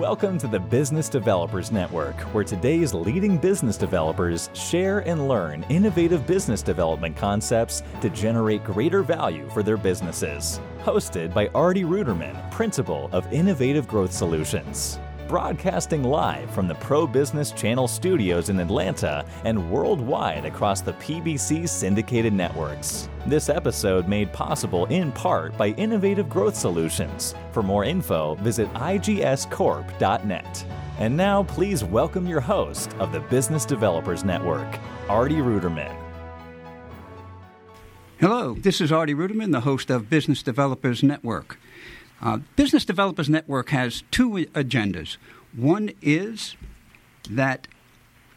Welcome to the Business Developers Network, where today's leading business developers share and learn innovative business development concepts to generate greater value for their businesses. Hosted by Artie Ruderman, Principal of Innovative Growth Solutions broadcasting live from the Pro Business Channel studios in Atlanta and worldwide across the PBC syndicated networks. This episode made possible in part by Innovative Growth Solutions. For more info, visit igscorp.net. And now, please welcome your host of the Business Developers Network, Artie Ruderman. Hello, this is Artie Ruderman, the host of Business Developers Network. Uh, Business Developers Network has two agendas. One is that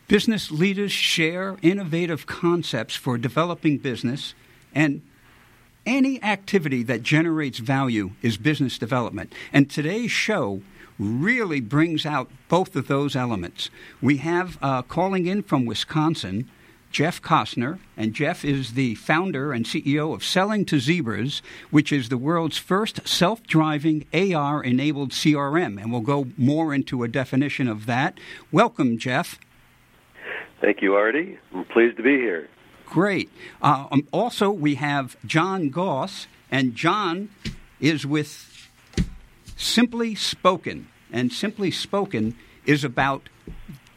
business leaders share innovative concepts for developing business, and any activity that generates value is business development. And today's show really brings out both of those elements. We have uh, calling in from Wisconsin Jeff Koser, and Jeff is the founder and CEO of Selling to Zebras, which is the world's first self driving AR enabled CRM. And we'll go more into a definition of that. Welcome, Jeff. Thank you, Artie. I'm pleased to be here. Great. Uh, um, also, we have John Goss, and John is with Simply Spoken. And Simply Spoken is about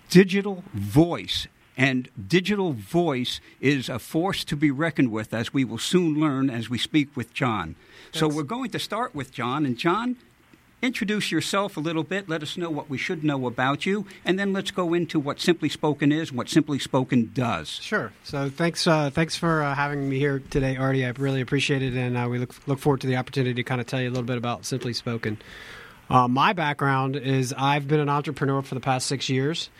digital voice and digital voice is a force to be reckoned with, as we will soon learn as we speak with John. Thanks. So we're going to start with John. And John, introduce yourself a little bit. Let us know what we should know about you, and then let's go into what Simply Spoken is and what Simply Spoken does. Sure. So thanks, uh, thanks for uh, having me here today, Artie. I really appreciate it, and uh, we look look forward to the opportunity to kind of tell you a little bit about Simply Spoken. Uh, my background is I've been an entrepreneur for the past six years.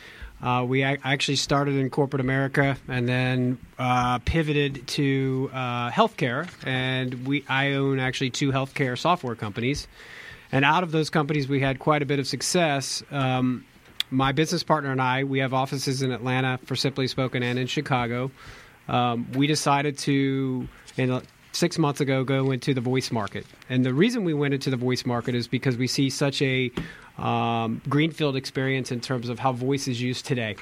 Uh, we actually started in corporate America and then uh, pivoted to uh, healthcare. And we, I own actually two healthcare software companies. And out of those companies, we had quite a bit of success. Um, my business partner and I, we have offices in Atlanta for Simply Spoken and in Chicago. Um, we decided to, in six months ago, go into the voice market. And the reason we went into the voice market is because we see such a um, greenfield experience in terms of how voice is used today.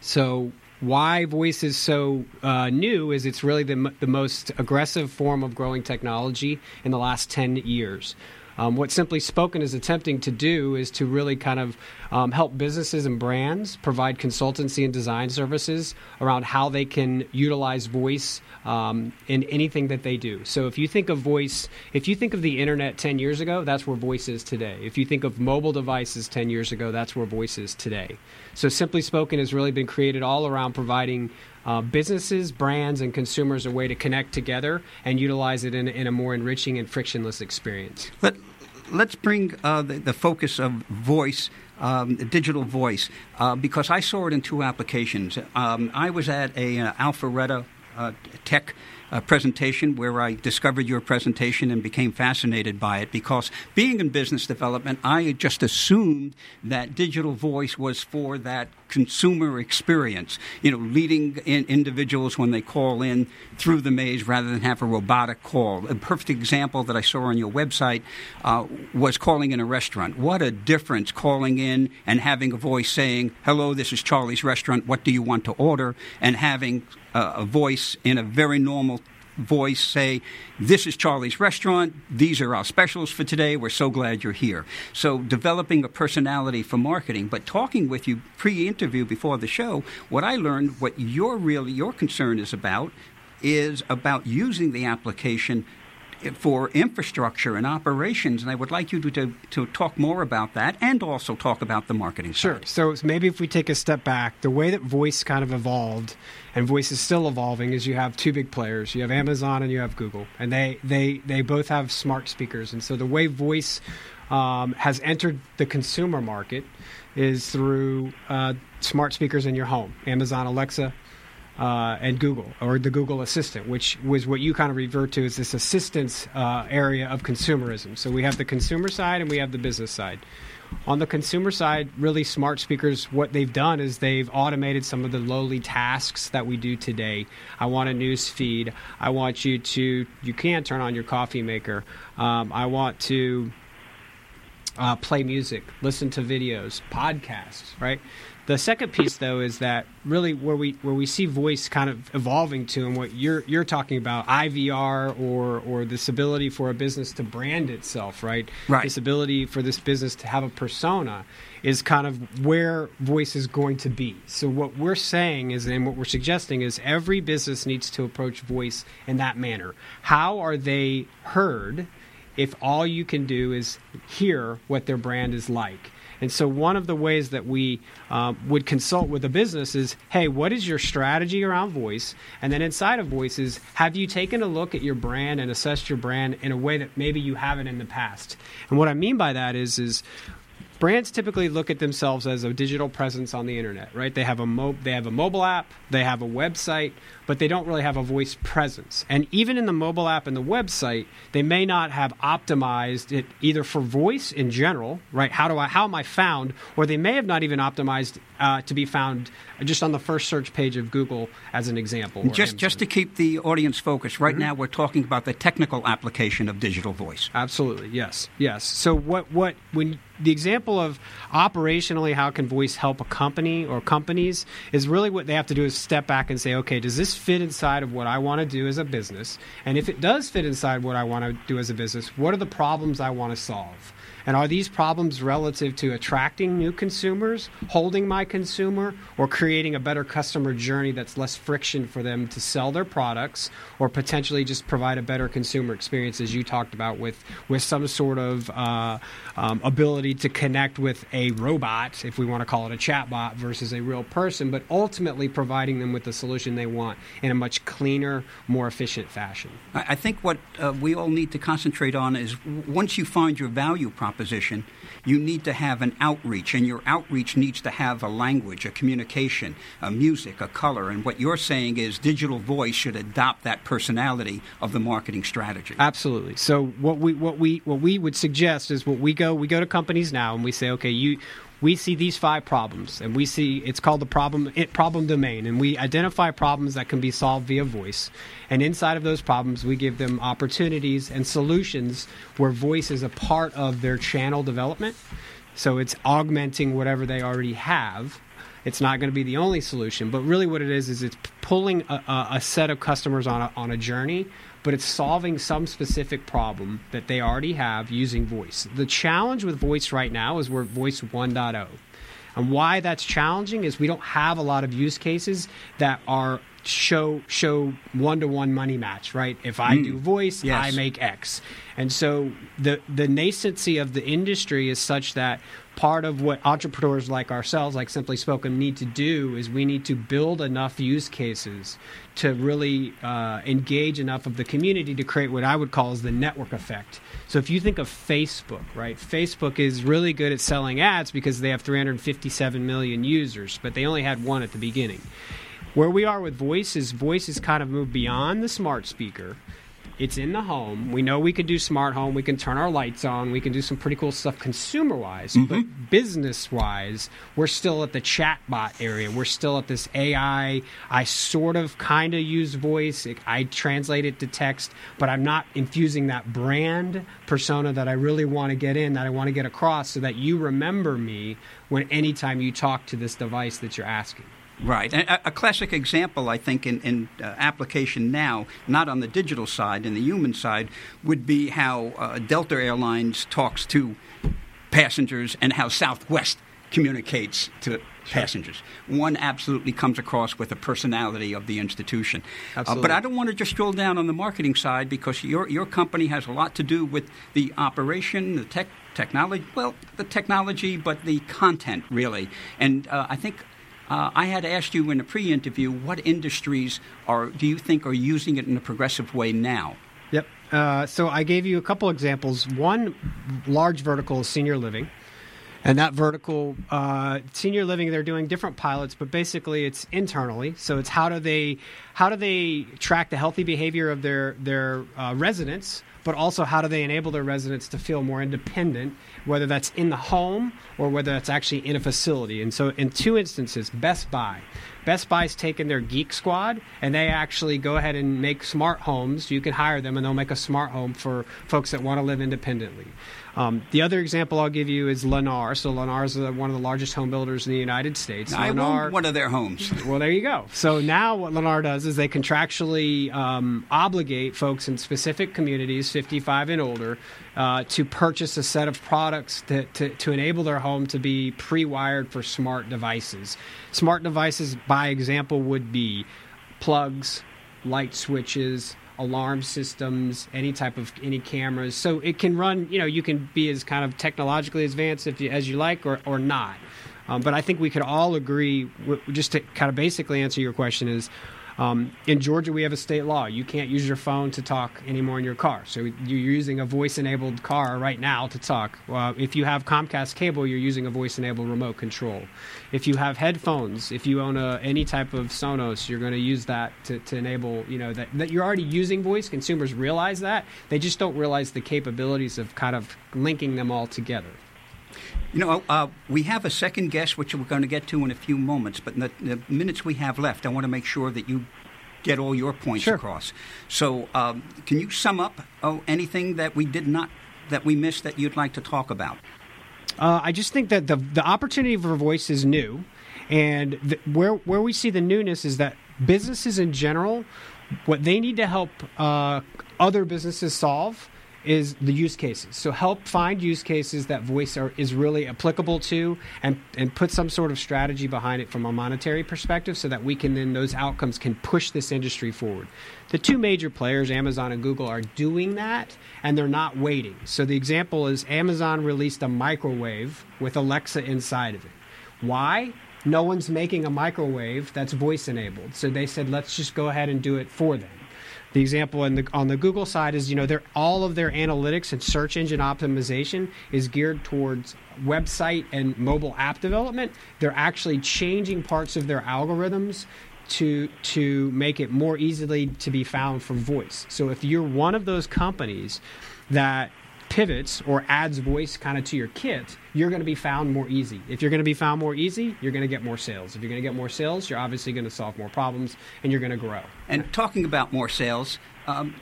So why voice is so uh, new is it's really the, the most aggressive form of growing technology in the last 10 years. Um, what Simply Spoken is attempting to do is to really kind of um, help businesses and brands provide consultancy and design services around how they can utilize voice um, in anything that they do. So if you think of voice, if you think of the internet 10 years ago, that's where voice is today. If you think of mobile devices 10 years ago, that's where voice is today. So Simply Spoken has really been created all around providing uh, businesses, brands, and consumers a way to connect together and utilize it in, in a more enriching and frictionless experience. Let, let's bring uh, the, the, focus of voice. Um, digital voice, uh, because I saw it in two applications. Um, I was at a uh, Alpharetta uh, Tech uh, presentation where I discovered your presentation and became fascinated by it because being in business development, I just assumed that digital voice was for that consumer experience, you know, leading in individuals when they call in through the maze rather than have a robotic call. A perfect example that I saw on your website uh, was calling in a restaurant. What a difference calling in and having a voice saying, hello, this is Charlie's restaurant, what do you want to order? And having uh, a voice in a very normal voice say, This is Charlie's restaurant. These are our specials for today. We're so glad you're here. So, developing a personality for marketing, but talking with you pre interview before the show, what I learned, what your really your concern is about, is about using the application for infrastructure and operations, and I would like you to, to, to, talk more about that and also talk about the marketing sure. Side. So maybe if we take a step back, the way that voice kind of evolved, and voice is still evolving, is you have two big players. You have Amazon and you have Google, and they they they both have smart speakers, and so the way voice um, has entered the consumer market is through uh, smart speakers in your home, Amazon Alexa, uh, and Google, or the Google Assistant, which was what you kind of revert to as this assistance uh, area of consumerism. So we have the consumer side and we have the business side. On the consumer side, really smart speakers, what they've done is they've automated some of the lowly tasks that we do today. I want a news feed. I want you to, you can turn on your coffee maker. Um, I want to uh, play music, listen to videos, podcasts, right? The second piece, though, is that really where we where we see voice kind of evolving to, and what you're you're talking about, IVR or or this ability for a business to brand itself, right? Right. This ability for this business to have a persona is kind of where voice is going to be. So what we're saying is, and what we're suggesting is, every business needs to approach voice in that manner. How are they heard? If all you can do is hear what their brand is like. And so, one of the ways that we um, would consult with a business is hey, what is your strategy around voice? And then inside of voice is have you taken a look at your brand and assessed your brand in a way that maybe you haven't in the past? And what I mean by that is, is brands typically look at themselves as a digital presence on the internet, right? They have a mo- they have a mobile app, they have a website, but they don't really have a voice presence. And even in the mobile app and the website, they may not have optimized it either for voice in general, right? How do I how am I found? Or they may have not even optimized uh, to be found just on the first search page of Google as an example. Just, Amazon. just to keep the audience focused, right mm-hmm. now we're talking about the technical application of digital voice. Absolutely, yes, yes. So what what when the example of operationally how can voice help a company or companies is really what they have to do is step back and say, okay, does this fit inside of what I want to do as a business? And if it does fit inside what I want to do as a business, what are the problems I want to solve? And are these problems relative to attracting new consumers, holding my consumer, or creating a better customer journey that's less friction for them to sell their products, or potentially just provide a better consumer experience, as you talked about, with with some sort of uh, um, ability to connect with a robot, if we want to call it a chatbot, versus a real person, but ultimately providing them with the solution they want in a much cleaner, more efficient fashion. I think what uh, we all need to concentrate on is once you find your value proposition, you need to have an outreach, and your outreach needs to have a language, a communication, a music, a color. And what you're saying is digital voice should adopt that personality of the marketing strategy. Absolutely. So what we what we what we would suggest is what we go we go to companies now and we say, okay, you we see these five problems and we see it's called the problem it problem domain and we identify problems that can be solved via voice. And inside of those problems we give them opportunities and solutions where voice is a part of their channel development. So it's augmenting whatever they already have it's not going to be the only solution, but really what it is is it's pulling a, a, set of customers on a, on a journey, but it's solving some specific problem that they already have using voice. The challenge with voice right now is we're voice 1.0. And why that's challenging is we don't have a lot of use cases that are show show one to one money match, right? If I do voice, Yes. I make X. And so the the nascency of the industry is such that part of what entrepreneurs like ourselves, like Simply Spoken, need to do is we need to build enough use cases to really uh, engage enough of the community to create what I would call is the network effect. So if you think of Facebook, right? Facebook is really good at selling ads because they have 357 million users, but they only had one at the beginning. Where we are with voice is voice has kind of moved beyond the smart speaker. It's in the home. We know we can do smart home. We can turn our lights on. We can do some pretty cool stuff consumer wise. But mm-hmm. business wise, we're still at the chatbot area. We're still at this AI. I sort of kind of use voice. I translate it to text, but I'm not infusing that brand persona that I really want to get in, that I want to get across so that you remember me when anytime you talk to this device that you're asking. Right. A, a classic example, I think, in, in uh, application now, not on the digital side, in the human side, would be how uh, Delta Airlines talks to passengers and how Southwest communicates to passengers. One absolutely comes across with the personality of the institution. Uh, Absolutely. but I don't want to just drill down on the marketing side because your, your company has a lot to do with the operation, the tech, technology, well, the technology, but the content, really. And uh, I think uh, I had asked you in a pre-interview what industries are do you think are using it in a progressive way now? Yep. Uh, so I gave you a couple examples. One large vertical is senior living. And that vertical, uh, senior living, they're doing different pilots, but basically it's internally. So it's how do they how do they track the healthy behavior of their their uh, residents, but also how do they enable their residents to feel more independent, whether that's in the home or whether that's actually in a facility. And so in two instances, Best Buy. Best Buy's taken their Geek Squad and they actually go ahead and make smart homes. You can hire them and they'll make a smart home for folks that want to live independently. Um, the other example I'll give you is Lennar. So Lennar is one of the largest home builders in the United States. I Lennar, own one of their homes. well, there you go. So now what Lennar does is they contractually um, obligate folks in specific communities, 55 and older, uh, to purchase a set of products to, to, to enable their home to be pre-wired for smart devices. Smart devices, by example, would be plugs, light switches, alarm systems, any type of any cameras. So it can run. You know, you can be as kind of technologically advanced if you, as you like, or or not. Um, but I think we could all agree, just to kind of basically answer your question, is um, in Georgia, we have a state law. You can't use your phone to talk anymore in your car. So you're using a voice enabled car right now to talk. Uh, if you have Comcast cable, you're using a voice enabled remote control. If you have headphones, if you own a, any type of Sonos, you're going to use that to, to enable, you know, that, that you're already using voice. Consumers realize that. They just don't realize the capabilities of kind of linking them all together. You know, uh, we have a second guest, which we're going to get to in a few moments. But in the, the minutes we have left, I want to make sure that you get all your points sure. across. So, um, can you sum up oh, anything that we did not that we missed that you'd like to talk about? Uh, I just think that the the opportunity for voice is new, and the, where where we see the newness is that businesses in general, what they need to help uh, other businesses solve is the use cases. So help find use cases that voice are, is really applicable to and, and put some sort of strategy behind it from a monetary perspective so that we can then those outcomes can push this industry forward. The two major players, Amazon and Google, are doing that and they're not waiting. So the example is Amazon released a microwave with Alexa inside of it. Why? No one's making a microwave that's voice enabled. So they said, let's just go ahead and do it for them. The example the, on the Google side is, you know, all of their analytics and search engine optimization is geared towards website and mobile app development. They're actually changing parts of their algorithms to to make it more easily to be found for voice. So if you're one of those companies that pivots or adds voice kind of to your kit, you're going to be found more easy. If you're going to be found more easy, you're going to get more sales. If you're going to get more sales, you're obviously going to solve more problems and you're going to grow. And talking about more sales, um,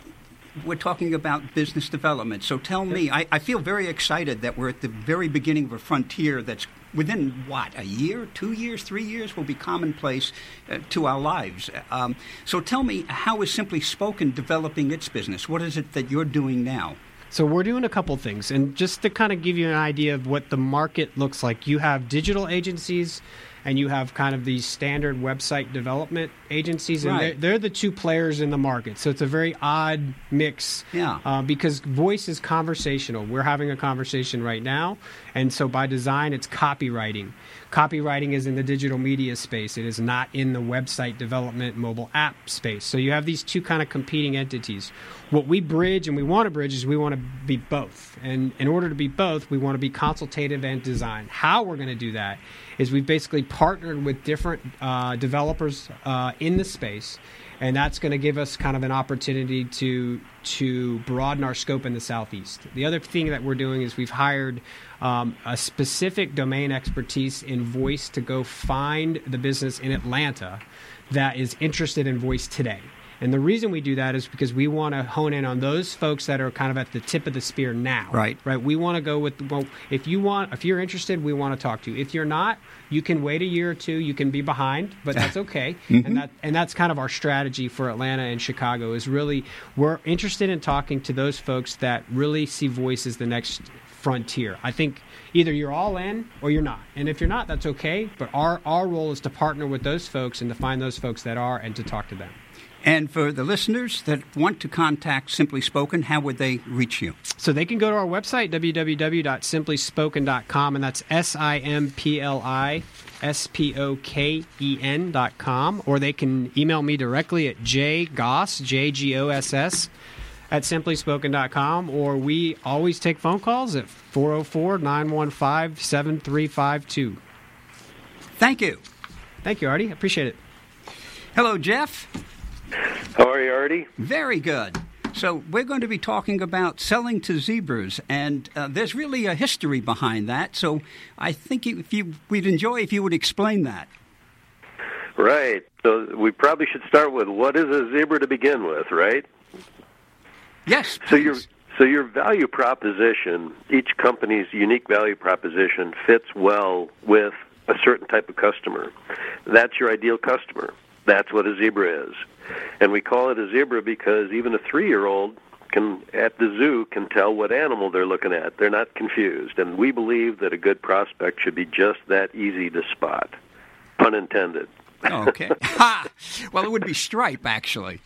we're talking about business development. So tell me, I, I, feel very excited that we're at the very beginning of a frontier that's within what, a year, two years, three years will be commonplace uh, to our lives. Um, so tell me, how is Simply Spoken developing its business? What is it that you're doing now? So we're doing a couple things, and just to kind of give you an idea of what the market looks like, you have digital agencies and you have kind of these standard website development agencies, and right. they're, they're, the two players in the market. So it's a very odd mix, yeah. Uh, because voice is conversational. We're having a conversation right now, and so by design, it's copywriting. Copywriting is in the digital media space. It is not in the website development mobile app space. So you have these two kind of competing entities. What we bridge and we want to bridge is we want to be both. And in order to be both, we want to be consultative and design. How we're going to do that is we've basically partnered with different uh, developers uh, in the space and that's going to give us kind of an opportunity to to broaden our scope in the southeast. The other thing that we're doing is we've hired um, a specific domain expertise in voice to go find the business in Atlanta that is interested in voice today. And the reason we do that is because we want to hone in on those folks that are kind of at the tip of the spear now. Right. Right. We want to go with well, if you want, if you're interested, we want to talk to you. If you're not, you can wait a year or two. You can be behind, but that's okay. mm-hmm. And that and that's kind of our strategy for Atlanta and Chicago is really we're interested in talking to those folks that really see voice as the next frontier. I think either you're all in or you're not. And if you're not, that's okay. But our, our role is to partner with those folks and to find those folks that are and to talk to them. And for the listeners that want to contact Simply Spoken, how would they reach you? So they can go to our website, www.simplyspoken.com, and that's S I M P L I S P O K E N.com, or they can email me directly at jgoss, J G O S S, at simplyspoken.com, or we always take phone calls at 404 915 7352. Thank you. Thank you, Artie. Appreciate it. Hello, Jeff. How are you, Artie? Very good. So, we're going to be talking about selling to zebras, and uh, there's really a history behind that. So, I think if you, we'd enjoy if you would explain that. Right. So, we probably should start with what is a zebra to begin with, right? Yes. So, your please. so your value proposition, each company's unique value proposition fits well with a certain type of customer. That's your ideal customer. That's what a zebra is. And we call it a zebra because even a 3-year-old can at the zoo can tell what animal they're looking at. They're not confused. And we believe that a good prospect should be just that easy to spot. Pun intended. Oh, okay. ha! Well, it would be Stripe, actually.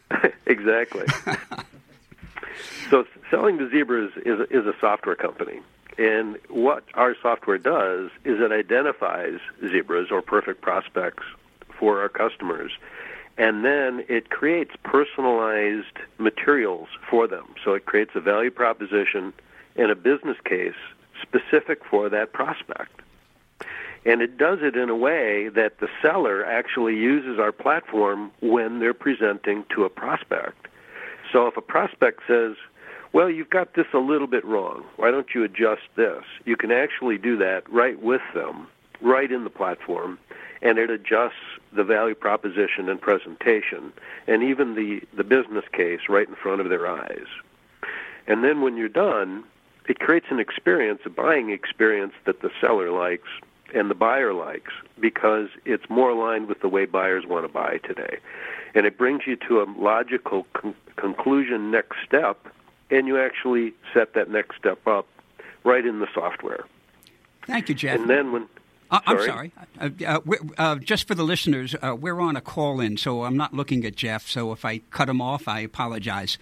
exactly. so selling to zebras is is a software company, and what our software does is it identifies zebras or perfect prospects for our customers, and then it creates personalized materials for them. So it creates a value proposition and a business case specific for that prospect. And it does it in a way that the seller actually uses our platform when they're presenting to a prospect. So if a prospect says, well, you've got this a little bit wrong. Why don't you adjust this? You can actually do that right with them, right in the platform, and it adjusts the value proposition and presentation, and even the, the business case right in front of their eyes. And then when you're done, it creates an experience, a buying experience that the seller likes and the buyer likes because it's more aligned with the way buyers want to buy today. And it brings you to a logical con- conclusion next step, and you actually set that next step up right in the software. Thank you, Jeff. And then when Uh, I'm Sorry? sorry. Uh, uh, uh, just for the listeners, uh, we're on a call in, so I'm not looking at Jeff. So if I cut him off, I apologize.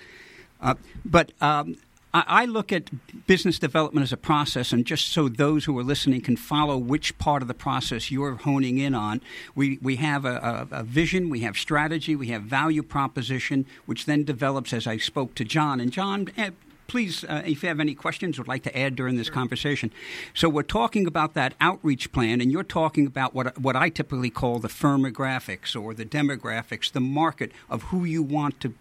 Uh, but um, I, I look at business development as a process, and just so those who are listening can follow which part of the process you're honing in on, we, we have a, a, a vision, we have strategy, we have value proposition, which then develops as I spoke to John. And John, eh, please, uh, if you have any questions, would like to add during this conversation. So we're talking about that outreach plan, and you're talking about what what I typically call the firmographics or the demographics, the market of who you want to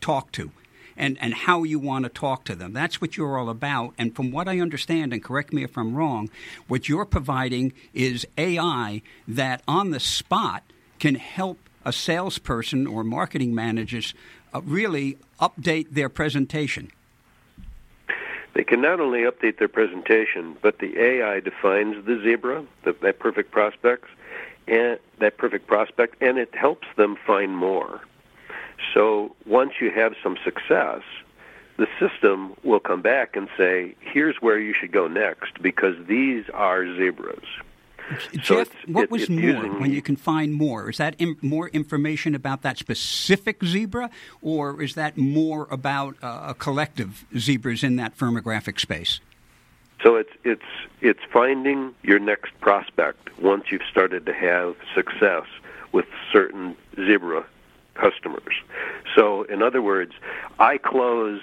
talk to. And, and how you want to talk to them. That's what you're all about. And from what I understand, and correct me if I'm wrong, what you're providing is AI that on the spot can help a salesperson or marketing managers uh, really update their presentation. They can not only update their presentation, but the AI defines the zebra, the, that perfect prospects, and that perfect prospect, and it helps them find more. So once you have some success, the system will come back and say, "Here's where you should go next because these are zebras." So Jeff, it's- what it- was more when you can find more? Is that Im- more information about that specific zebra, or is that more about uh, a collective zebras in that firmographic space? So it's it's it's finding your next prospect once you've started to have success with certain zebra customers. So in other words, I close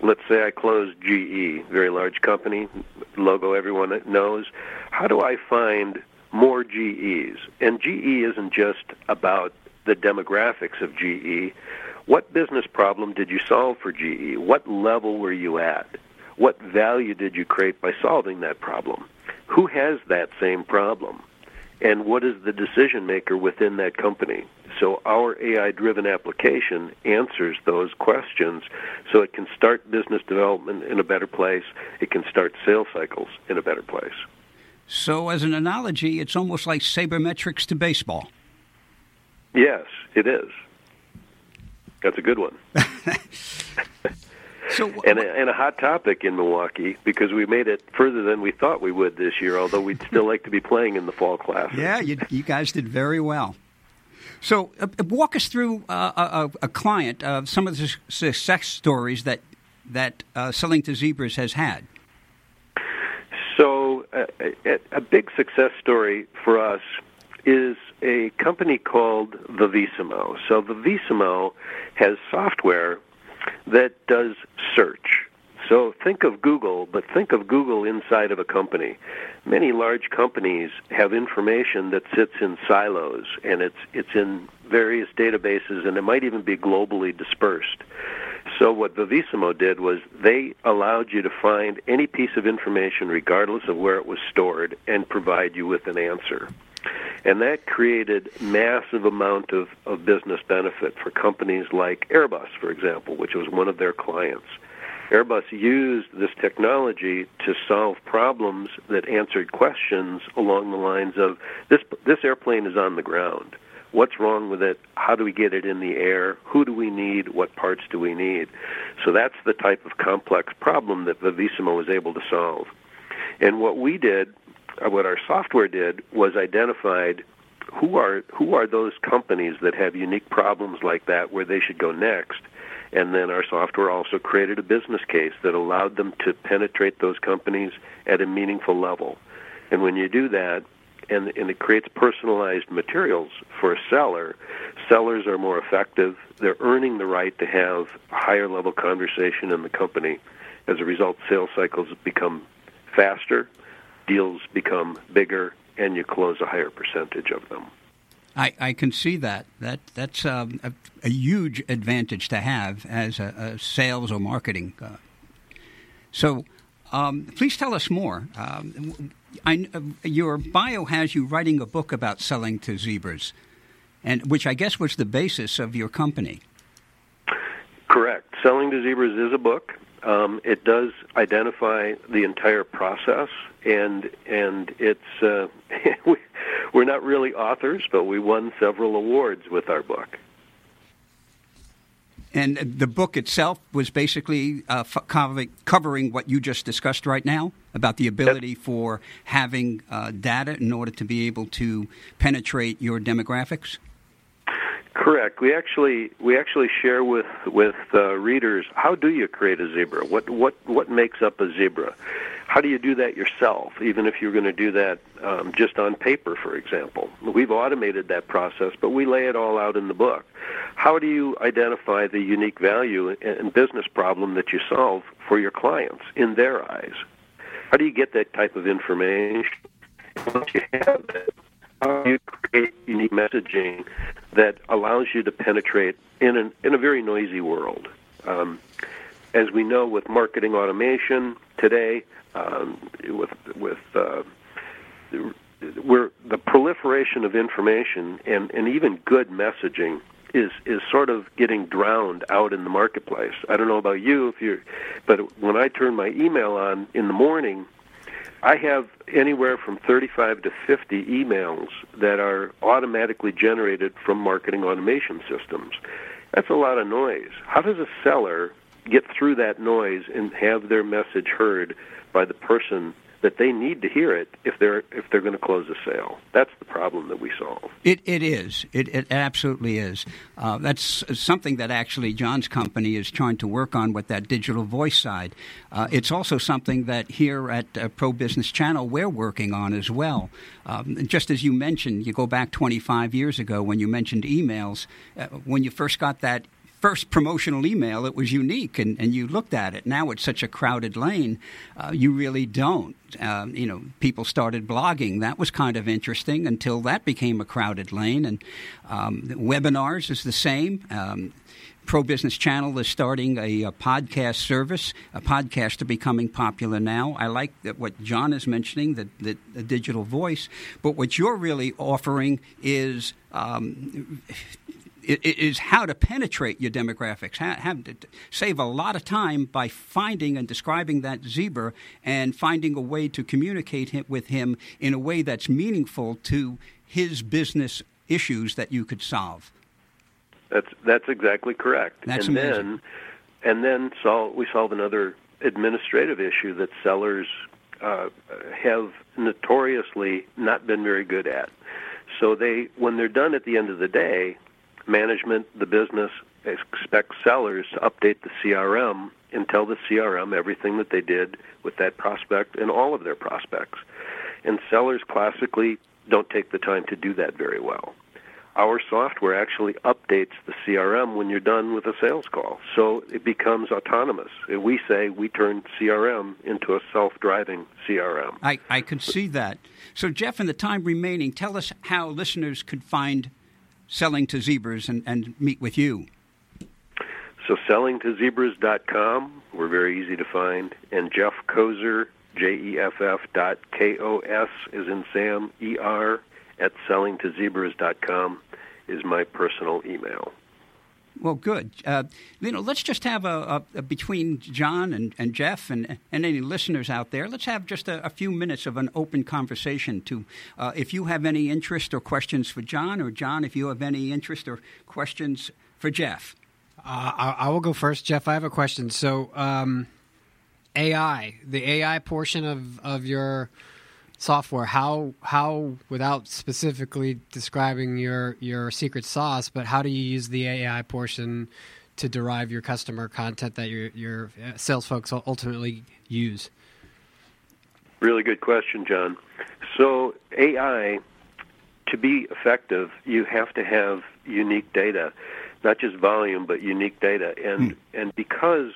let's say I close GE, very large company, logo everyone knows. How do I find more GEs? And GE isn't just about the demographics of GE. What business problem did you solve for GE? What level were you at? What value did you create by solving that problem? Who has that same problem? And what is the decision maker within that company? So our AI driven application answers those questions so it can start business development in a better place. It can start sales cycles in a better place. So, as an analogy, it's almost like sabermetrics to baseball. Yes, it is. That's a good one. So, and a, and a hot topic in Milwaukee because we made it further than we thought we would this year. Although we'd still like to be playing in the fall classic. yeah, you, you guys did very well. So, uh, walk us through uh, a, a client, uh, some of the su- success stories that that uh, selling to zebras has had. So, uh, a, a big success story for us is a company called Vivisimo. So, Vivisimo has software that does search. So think of Google, but think of Google inside of a company. Many large companies have information that sits in silos and it's it's in various databases and it might even be globally dispersed. So what Vivisimo did was they allowed you to find any piece of information regardless of where it was stored and provide you with an answer. And that created massive amount of, of business benefit for companies like Airbus, for example, which was one of their clients. Airbus used this technology to solve problems that answered questions along the lines of this this airplane is on the ground. What's wrong with it? How do we get it in the air? Who do we need? What parts do we need? So that's the type of complex problem that Vivisimo was able to solve. And what we did, Uh, what our software did, was identified who are who are those companies that have unique problems like that where they should go next and then our software also created a business case that allowed them to penetrate those companies at a meaningful level. And when you do that, and, and it creates personalized materials for a seller, sellers are more effective. They're earning the right to have a higher level conversation in the company. As a result, sales cycles become faster, deals become bigger, and you close a higher percentage of them. I, I can see that. That that's um, a, a, huge advantage to have as a, a sales or marketing. Uh, so, um, please tell us more. Um, I, uh, your bio has you writing a book about selling to zebras, and which I guess was the basis of your company. Correct. Selling to zebras is a book. Um, it does identify the entire process, and and it's uh, we're not really authors, but we won several awards with our book. And the book itself was basically uh, f- covering what you just discussed right now about the ability yep. for having uh, data in order to be able to penetrate your demographics. Correct. We actually we actually share with with uh, readers how do you create a zebra? What what what makes up a zebra? How do you do that yourself? Even if you're going to do that um, just on paper, for example, we've automated that process, but we lay it all out in the book. How do you identify the unique value and business problem that you solve for your clients in their eyes? How do you get that type of information? Once you have it, how do you create unique messaging that allows you to penetrate in an, in a very noisy world? Um, as we know with marketing automation today, um, with with uh, the proliferation of information and, and even good messaging is is sort of getting drowned out in the marketplace. I don't know about you if you but when I turn my email on in the morning, I have anywhere from 35 to 50 emails that are automatically generated from marketing automation systems. That's a lot of noise. How does a seller get through that noise and have their message heard by the person that they need to hear it if they're if they're going to close a sale. That's the problem that we solve. It it is. It it absolutely is. Uh, that's something that actually John's company is trying to work on with that digital voice side. Uh, it's also something that here at uh, Pro Business Channel we're working on as well. Um, just as you mentioned, you go back 25 years ago when you mentioned emails. Uh, when you first got that first promotional email, it was unique, and, and you looked at it. Now it's such a crowded lane, uh, you really don't. Um, you know, people started blogging. That was kind of interesting until that became a crowded lane. And um, webinars is the same. Um, Pro Business Channel is starting a, a, podcast service. A podcast are becoming popular now. I like that what John is mentioning, the, the, the digital voice. But what you're really offering is um, is how to penetrate your demographics, have to save a lot of time by finding and describing that zebra and finding a way to communicate with him in a way that's meaningful to his business issues that you could solve. That's that's exactly correct. That's and amazing. then and then solve, we solve another administrative issue that sellers uh, have notoriously not been very good at. So they when they're done at the end of the day, management, the business expects sellers to update the CRM and tell the CRM everything that they did with that prospect and all of their prospects. And sellers classically don't take the time to do that very well. our software actually updates the CRM when you're done with a sales call. So it becomes autonomous. We say we turn CRM into a self driving CRM. I, I could see that. So, Jeff, in the time remaining, tell us how listeners could find Selling to Zebras and, and meet with you. So, sellingtozebras.com, we're very easy to find, and Jeff Koser, J E F F dot K O S is in Sam, E R, at sellingtozebras.com is my personal email. Well, good. Uh, you know, let's just have a, a, a, between John and, and Jeff and, and any listeners out there. Let's have just a, a few minutes of an open conversation. To uh, if you have any interest or questions for John, or John, if you have any interest or questions for Jeff. Uh, I, I, will go first, Jeff. I have a question. So, um, AI, the AI portion of of your software how how without specifically describing your your secret sauce but how do you use the ai portion to derive your customer content that your your uh, sales folks ultimately use? Really good question john. So ai to be effective you have to have unique data not just volume but unique data. And hmm. and because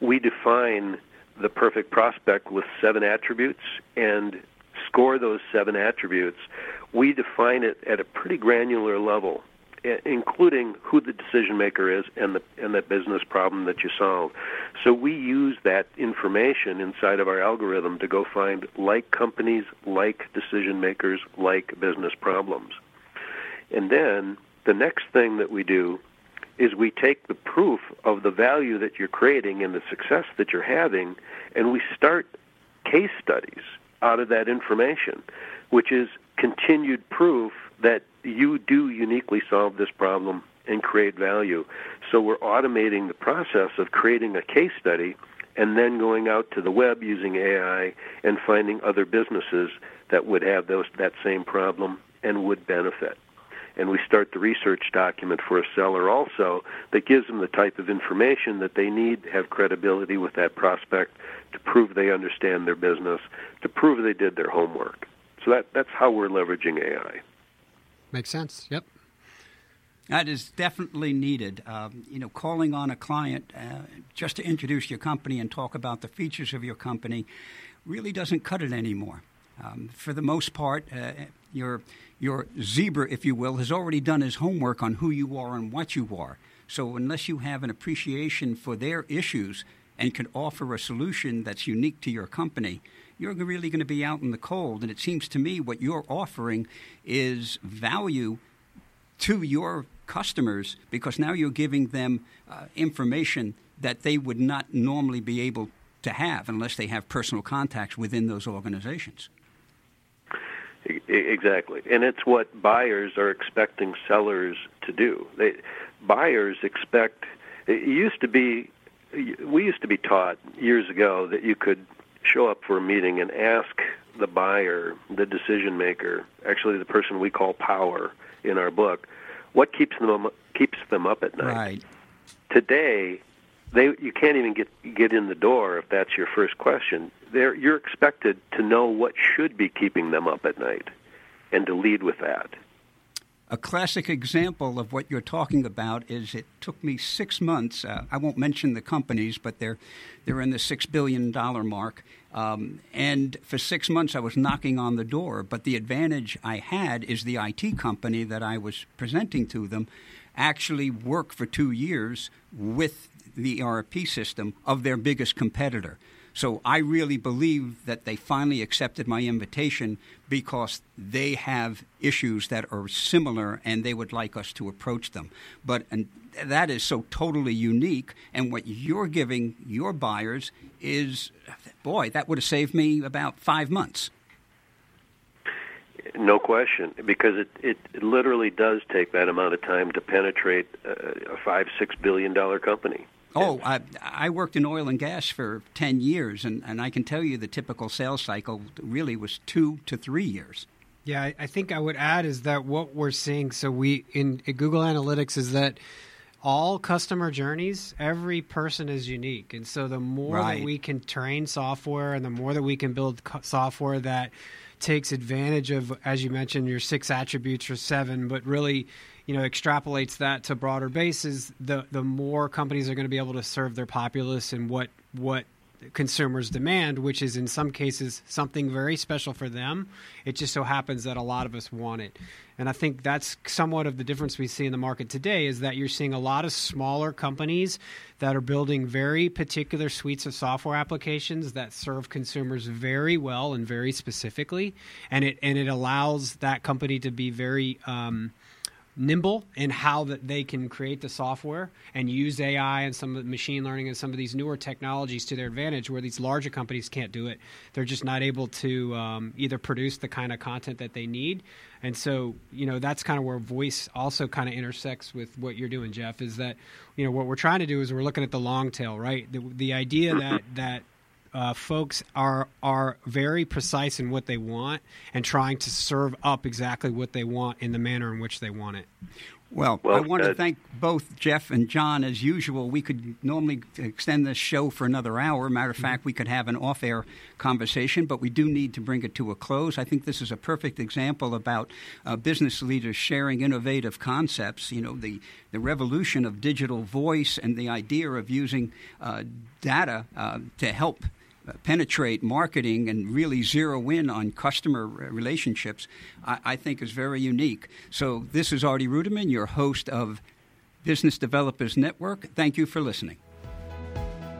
we define the perfect prospect with seven attributes and score those seven attributes, we define it at a pretty granular level, including who the decision maker is and the and the business problem that you solve. So we use that information inside of our algorithm to go find like companies, like decision makers, like business problems. And then the next thing that we do is we take the proof of the value that you're creating and the success that you're having and we start case studies out of that information, which is continued proof that you do uniquely solve this problem and create value. So we're automating the process of creating a case study and then going out to the web using AI and finding other businesses that would have those that same problem and would benefit. And we start the research document for a seller also that gives them the type of information that they need to have credibility with that prospect to prove they understand their business, to prove they did their homework. So that, that's how we're leveraging AI. Makes sense. Yep. That is definitely needed. Um, you know, calling on a client uh, just to introduce your company and talk about the features of your company really doesn't cut it anymore. Um, for the most part, uh, your your zebra, if you will, has already done his homework on who you are and what you are. So unless you have an appreciation for their issues and can offer a solution that's unique to your company, you're really going to be out in the cold. And it seems to me what you're offering is value to your customers because now you're giving them uh, information that they would not normally be able to have unless they have personal contacts within those organizations. Exactly, and it's what buyers are expecting sellers to do. They, buyers expect. It used to be we used to be taught years ago that you could show up for a meeting and ask the buyer, the decision maker, actually the person we call power in our book, what keeps them keeps them up at night. Right. Today, they you can't even get get in the door if that's your first question. They're, you're expected to know what should be keeping them up at night, and to lead with that. A classic example of what you're talking about is it took me six months. Uh, I won't mention the companies, but they're they're in the six billion dollar mark. Um, and for six months, I was knocking on the door. But the advantage I had is the IT company that I was presenting to them actually worked for two years with the ERP system of their biggest competitor. So I really believe that they finally accepted my invitation because they have issues that are similar and they would like us to approach them. But and that is so totally unique. And what you're giving your buyers is, boy, that would have saved me about five months. No question, because it, it literally does take that amount of time to penetrate a, a five, six billion dollar company. Oh, I, I worked in oil and gas for 10 years, and, and I can tell you the typical sales cycle really was two to three years. Yeah, I think I would add is that what we're seeing, so we in, in Google Analytics, is that all customer journeys, every person is unique. And so the more right. that we can train software and the more that we can build co- software that takes advantage of, as you mentioned, your six attributes or seven, but really, you know, extrapolates that to broader bases, the the more companies are going to be able to serve their populace and what what consumers demand, which is in some cases something very special for them. It just so happens that a lot of us want it. And I think that's somewhat of the difference we see in the market today is that you're seeing a lot of smaller companies that are building very particular suites of software applications that serve consumers very well and very specifically. And it and it allows that company to be very um, nimble in how that they can create the software and use AI and some of the machine learning and some of these newer technologies to their advantage where these larger companies can't do it. They're just not able to um, either produce the kind of content that they need. And so, you know, that's kind of where voice also kind of intersects with what you're doing, Jeff, is that, you know, what we're trying to do is we're looking at the long tail, right? The, the idea that, that, uh, folks are are very precise in what they want and trying to serve up exactly what they want in the manner in which they want it. Well, well I want to thank both Jeff and John. As usual, we could normally extend this show for another hour. Matter of fact, we could have an off air conversation, but we do need to bring it to a close. I think this is a perfect example about uh, business leaders sharing innovative concepts. You know, the, the revolution of digital voice and the idea of using uh, data uh, to help penetrate marketing and really zero in on customer relationships, I, I think is very unique. So, this is Artie Ruderman, your host of Business Developers Network. Thank you for listening.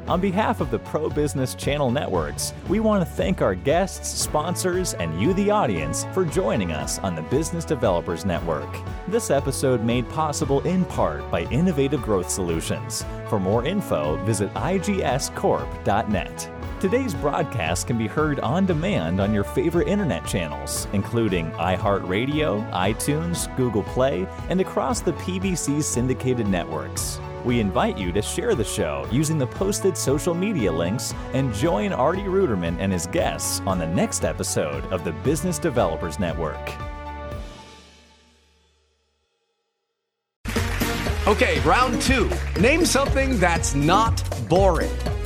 On behalf of the Pro Business Channel Networks, we want to thank our guests, sponsors, and you, the audience, for joining us on the Business Developers Network. This episode made possible in part by Innovative Growth Solutions. For more info, visit igscorp.net. Today's broadcast can be heard on demand on your favorite internet channels, including iHeartRadio, iTunes, Google Play, and across the PBC syndicated networks. We invite you to share the show using the posted social media links and join Artie Ruderman and his guests on the next episode of the Business Developers Network. Okay, round two. Name something that's not boring.